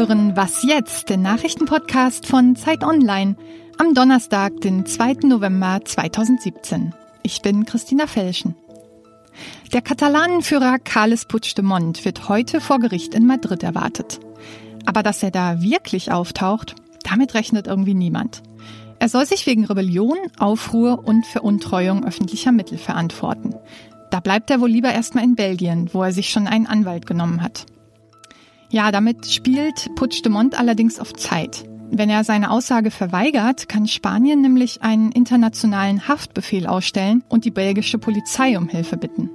hören Was jetzt, den Nachrichtenpodcast von Zeit Online am Donnerstag, den 2. November 2017. Ich bin Christina Felschen. Der Katalanenführer Carles Puigdemont wird heute vor Gericht in Madrid erwartet. Aber dass er da wirklich auftaucht, damit rechnet irgendwie niemand. Er soll sich wegen Rebellion, Aufruhr und Veruntreuung öffentlicher Mittel verantworten. Da bleibt er wohl lieber erstmal in Belgien, wo er sich schon einen Anwalt genommen hat. Ja, damit spielt Puigdemont allerdings auf Zeit. Wenn er seine Aussage verweigert, kann Spanien nämlich einen internationalen Haftbefehl ausstellen und die belgische Polizei um Hilfe bitten.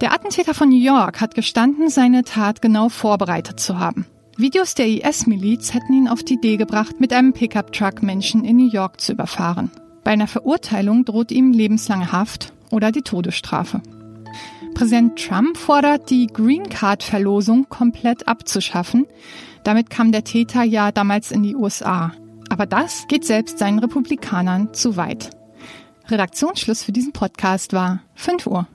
Der Attentäter von New York hat gestanden, seine Tat genau vorbereitet zu haben. Videos der IS-Miliz hätten ihn auf die Idee gebracht, mit einem Pickup-Truck Menschen in New York zu überfahren. Bei einer Verurteilung droht ihm lebenslange Haft oder die Todesstrafe. Präsident Trump fordert, die Green Card-Verlosung komplett abzuschaffen. Damit kam der Täter ja damals in die USA. Aber das geht selbst seinen Republikanern zu weit. Redaktionsschluss für diesen Podcast war 5 Uhr.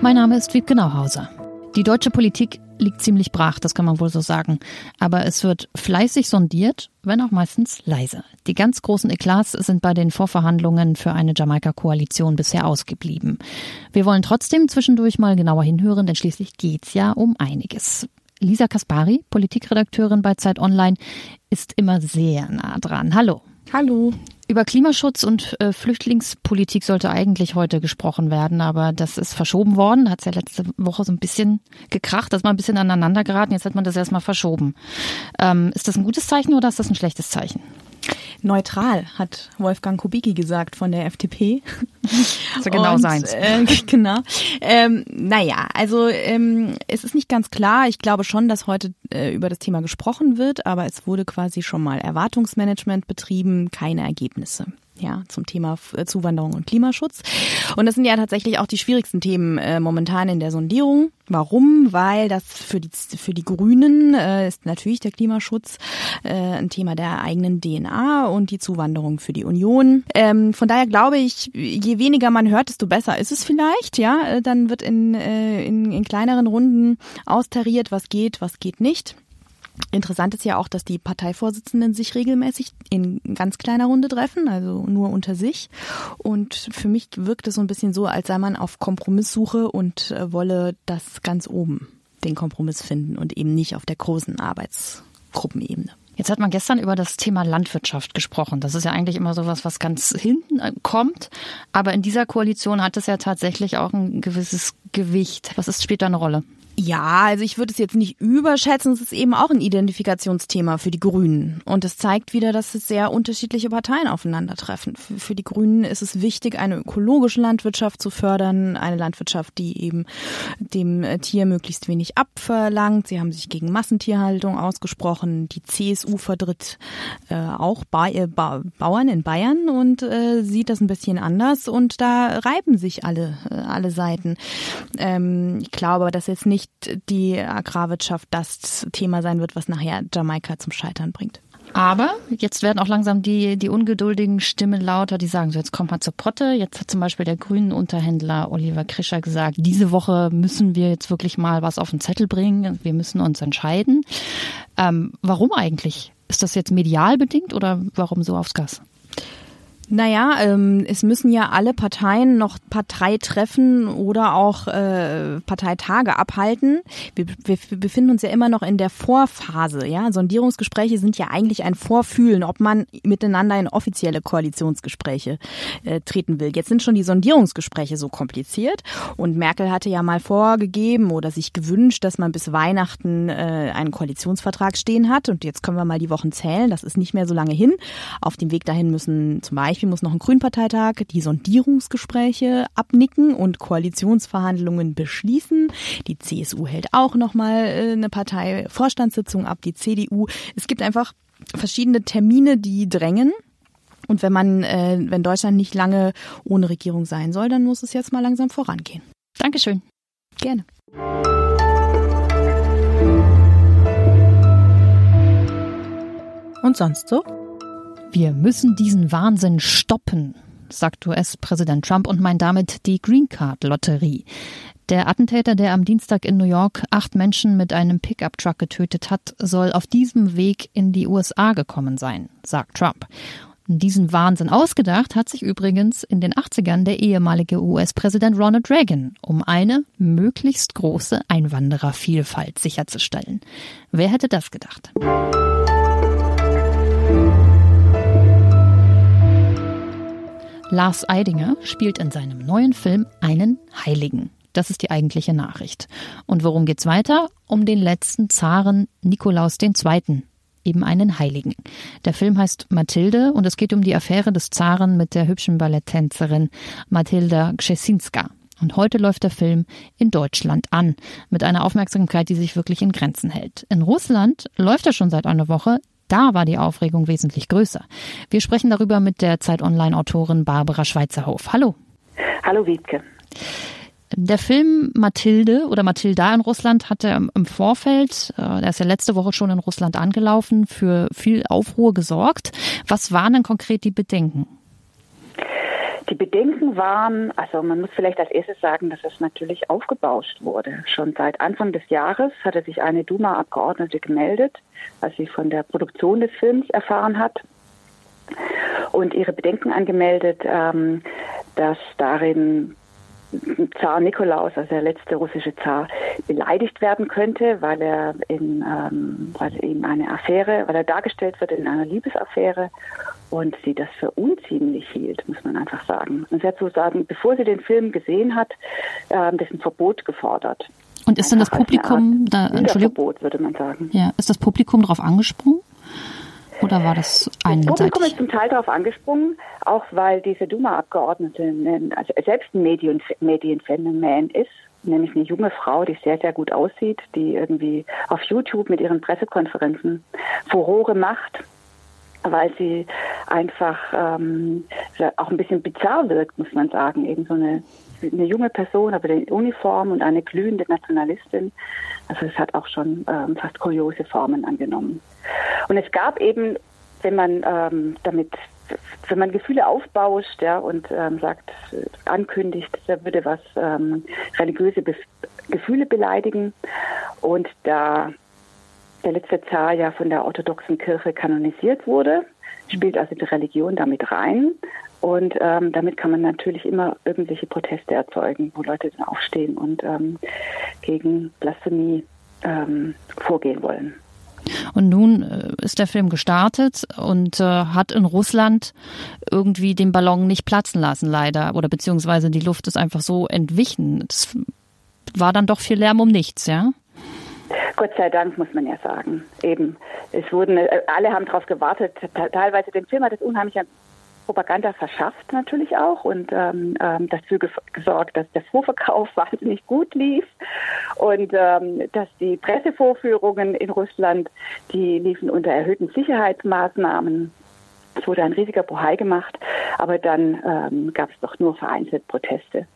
Mein Name ist Wiebke Nauhauser. Die deutsche Politik liegt ziemlich brach, das kann man wohl so sagen. Aber es wird fleißig sondiert, wenn auch meistens leise. Die ganz großen Eklats sind bei den Vorverhandlungen für eine Jamaika-Koalition bisher ausgeblieben. Wir wollen trotzdem zwischendurch mal genauer hinhören, denn schließlich geht's ja um einiges. Lisa Kaspari, Politikredakteurin bei Zeit Online, ist immer sehr nah dran. Hallo. Hallo. Über Klimaschutz und äh, Flüchtlingspolitik sollte eigentlich heute gesprochen werden, aber das ist verschoben worden. Hat es ja letzte Woche so ein bisschen gekracht, dass man ein bisschen aneinander geraten. Jetzt hat man das erstmal verschoben. Ähm, ist das ein gutes Zeichen oder ist das ein schlechtes Zeichen? Neutral, hat Wolfgang Kubicki gesagt von der FDP. So genau Und, seins. Äh, genau. Ähm, naja, also ähm, es ist nicht ganz klar. Ich glaube schon, dass heute äh, über das Thema gesprochen wird, aber es wurde quasi schon mal Erwartungsmanagement betrieben, keine Ergebnisse ja, zum Thema äh, Zuwanderung und Klimaschutz. Und das sind ja tatsächlich auch die schwierigsten Themen äh, momentan in der Sondierung. Warum? Weil das für die, für die Grünen äh, ist natürlich der Klimaschutz äh, ein Thema der eigenen DNA und die Zuwanderung für die Union. Ähm, von daher glaube ich, je weniger man hört, desto besser ist es vielleicht. Ja, äh, dann wird in, äh, in, in kleineren Runden austariert, was geht, was geht nicht. Interessant ist ja auch, dass die Parteivorsitzenden sich regelmäßig in ganz kleiner Runde treffen, also nur unter sich. Und für mich wirkt es so ein bisschen so, als sei man auf Kompromisssuche und äh, wolle das ganz oben, den Kompromiss finden und eben nicht auf der großen Arbeitsgruppenebene. Jetzt hat man gestern über das Thema Landwirtschaft gesprochen. Das ist ja eigentlich immer sowas, was ganz hinten äh, kommt. Aber in dieser Koalition hat es ja tatsächlich auch ein gewisses Gewicht. Was ist, spielt da eine Rolle? Ja, also ich würde es jetzt nicht überschätzen. Es ist eben auch ein Identifikationsthema für die Grünen. Und es zeigt wieder, dass es sehr unterschiedliche Parteien aufeinandertreffen. Für die Grünen ist es wichtig, eine ökologische Landwirtschaft zu fördern. Eine Landwirtschaft, die eben dem Tier möglichst wenig abverlangt. Sie haben sich gegen Massentierhaltung ausgesprochen. Die CSU vertritt äh, auch ba äh, ba Bauern in Bayern und äh, sieht das ein bisschen anders. Und da reiben sich alle, äh, alle Seiten. Ähm, ich glaube, dass jetzt nicht die Agrarwirtschaft das Thema sein wird, was nachher Jamaika zum Scheitern bringt. Aber jetzt werden auch langsam die, die ungeduldigen Stimmen lauter, die sagen, so jetzt kommt mal zur Potte. Jetzt hat zum Beispiel der grünen Unterhändler Oliver Krischer gesagt, diese Woche müssen wir jetzt wirklich mal was auf den Zettel bringen. Wir müssen uns entscheiden. Ähm, warum eigentlich? Ist das jetzt medial bedingt oder warum so aufs Gas? Naja, ähm, es müssen ja alle Parteien noch Parteitreffen oder auch äh, Parteitage abhalten. Wir, wir befinden uns ja immer noch in der Vorphase. Ja, Sondierungsgespräche sind ja eigentlich ein Vorfühlen, ob man miteinander in offizielle Koalitionsgespräche äh, treten will. Jetzt sind schon die Sondierungsgespräche so kompliziert und Merkel hatte ja mal vorgegeben oder sich gewünscht, dass man bis Weihnachten äh, einen Koalitionsvertrag stehen hat. Und jetzt können wir mal die Wochen zählen. Das ist nicht mehr so lange hin. Auf dem Weg dahin müssen zum Beispiel Beispiel muss noch ein Grünparteitag die Sondierungsgespräche abnicken und Koalitionsverhandlungen beschließen. Die CSU hält auch nochmal äh, eine Parteivorstandssitzung ab, die CDU. Es gibt einfach verschiedene Termine, die drängen. Und wenn man, äh, wenn Deutschland nicht lange ohne Regierung sein soll, dann muss es jetzt mal langsam vorangehen. Dankeschön. Gerne. Und sonst so? Wir müssen diesen Wahnsinn stoppen, sagt US-Präsident Trump und meint damit die Green Card Lotterie. Der Attentäter, der am Dienstag in New York acht Menschen mit einem Pickup-Truck getötet hat, soll auf diesem Weg in die USA gekommen sein, sagt Trump. Diesen Wahnsinn ausgedacht hat sich übrigens in den 80ern der ehemalige US-Präsident Ronald Reagan, um eine möglichst große Einwanderervielfalt sicherzustellen. Wer hätte das gedacht? Lars Eidinger spielt in seinem neuen Film einen Heiligen. Das ist die eigentliche Nachricht. Und worum geht's weiter? Um den letzten Zaren Nikolaus II., eben einen Heiligen. Der Film heißt Mathilde und es geht um die Affäre des Zaren mit der hübschen Balletttänzerin Mathilda Grzesinska. Und heute läuft der Film in Deutschland an, mit einer Aufmerksamkeit, die sich wirklich in Grenzen hält. In Russland läuft er schon seit einer Woche. Da war die Aufregung wesentlich größer. Wir sprechen darüber mit der Zeit Online-Autorin Barbara Schweizerhof. Hallo. Hallo Wiebke. Der Film Mathilde oder Mathilda in Russland hatte im Vorfeld, äh, der ist ja letzte Woche schon in Russland angelaufen, für viel Aufruhr gesorgt. Was waren denn konkret die Bedenken? Die Bedenken waren, also man muss vielleicht als erstes sagen, dass es natürlich aufgebauscht wurde. Schon seit Anfang des Jahres hatte sich eine Duma-Abgeordnete gemeldet, als sie von der Produktion des Films erfahren hat und ihre Bedenken angemeldet, ähm, dass darin Zar Nikolaus, also der letzte russische Zar, beleidigt werden könnte, weil er in, ähm, weil ihm eine Affäre, weil er dargestellt wird in einer Liebesaffäre und sie das für unziemlich hielt, muss man einfach sagen. Und sie hat sozusagen, bevor sie den Film gesehen hat, ähm, dessen Verbot gefordert. Und ist denn das Publikum da, Entschuldigung, Verbot, würde man sagen. Ja, ist das Publikum darauf angesprungen? Oder war das einseitig? Das Publikum ist zum Teil darauf angesprungen, auch weil diese Duma-Abgeordnete also selbst ein Medien, Medienphänomen ist, nämlich eine junge Frau, die sehr, sehr gut aussieht, die irgendwie auf YouTube mit ihren Pressekonferenzen Furore macht weil sie einfach ähm, auch ein bisschen bizarr wirkt, muss man sagen. Eben so eine, eine junge Person, aber in Uniform und eine glühende Nationalistin. Also es hat auch schon ähm, fast kuriose Formen angenommen. Und es gab eben, wenn man ähm, damit, wenn man Gefühle aufbauscht ja, und ähm, sagt, ankündigt, da würde was ähm, religiöse Be Gefühle beleidigen und da der letzte Zar ja von der orthodoxen Kirche kanonisiert wurde, spielt also die Religion damit rein. Und ähm, damit kann man natürlich immer irgendwelche Proteste erzeugen, wo Leute dann aufstehen und ähm, gegen Blasphemie ähm, vorgehen wollen. Und nun äh, ist der Film gestartet und äh, hat in Russland irgendwie den Ballon nicht platzen lassen, leider. Oder beziehungsweise die Luft ist einfach so entwichen. Das war dann doch viel Lärm um nichts, ja? Gott sei Dank, muss man ja sagen. Eben, es wurden, äh, alle haben darauf gewartet. Teilweise dem Film hat es unheimlich an Propaganda verschafft natürlich auch und ähm, ähm dafür gesorgt, dass der Vorverkauf wahnsinnig gut lief und ähm, dass die Pressevorführungen in Russland, die liefen unter erhöhten Sicherheitsmaßnahmen. Es wurde ein riesiger Bohai gemacht, aber dann ähm, gab es doch nur vereinzelt Proteste.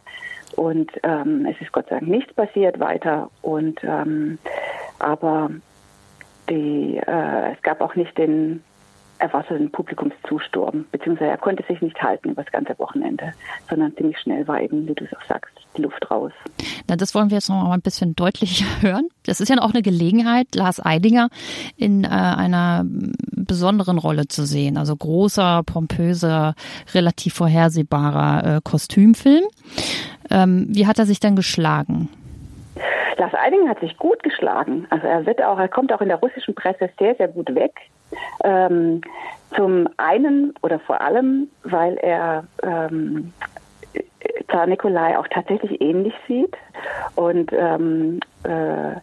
Und ähm, es ist Gott sei Dank nichts passiert weiter. Und ähm, aber die, äh, es gab auch nicht den erwarteten Publikumszusturm, beziehungsweise er konnte sich nicht halten über das ganze Wochenende, sondern ziemlich schnell war eben, wie du es auch sagst, die Luft raus. Na, das wollen wir jetzt noch mal ein bisschen deutlicher hören. Das ist ja auch eine Gelegenheit, Lars Eidinger in äh, einer besonderen Rolle zu sehen. Also großer, pompöser, relativ vorhersehbarer äh, Kostümfilm. Ähm, wie hat er sich dann geschlagen? Lars Eidinger hat sich gut geschlagen. Also er wird auch, er kommt auch in der russischen Presse sehr, sehr gut weg. Ähm, zum einen oder vor allem, weil er ähm, Zar Nikolai auch tatsächlich ähnlich sieht und ähm, äh,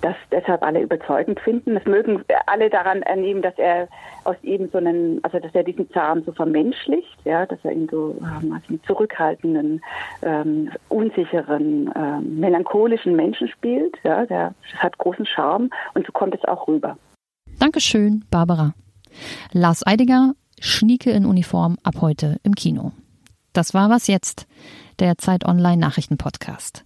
das deshalb alle überzeugend finden. Es mögen alle daran ernehmen, dass er aus ihm so einen, also dass er diesen Zaren so vermenschlicht, ja, dass er ihn so ähm, als einen zurückhaltenden, ähm, unsicheren, ähm, melancholischen Menschen spielt. Ja, der das hat großen Charme und so kommt es auch rüber. Dankeschön, Barbara. Lars Eidinger, Schnieke in Uniform ab heute im Kino. Das war was jetzt, der Zeit Online Nachrichten Podcast.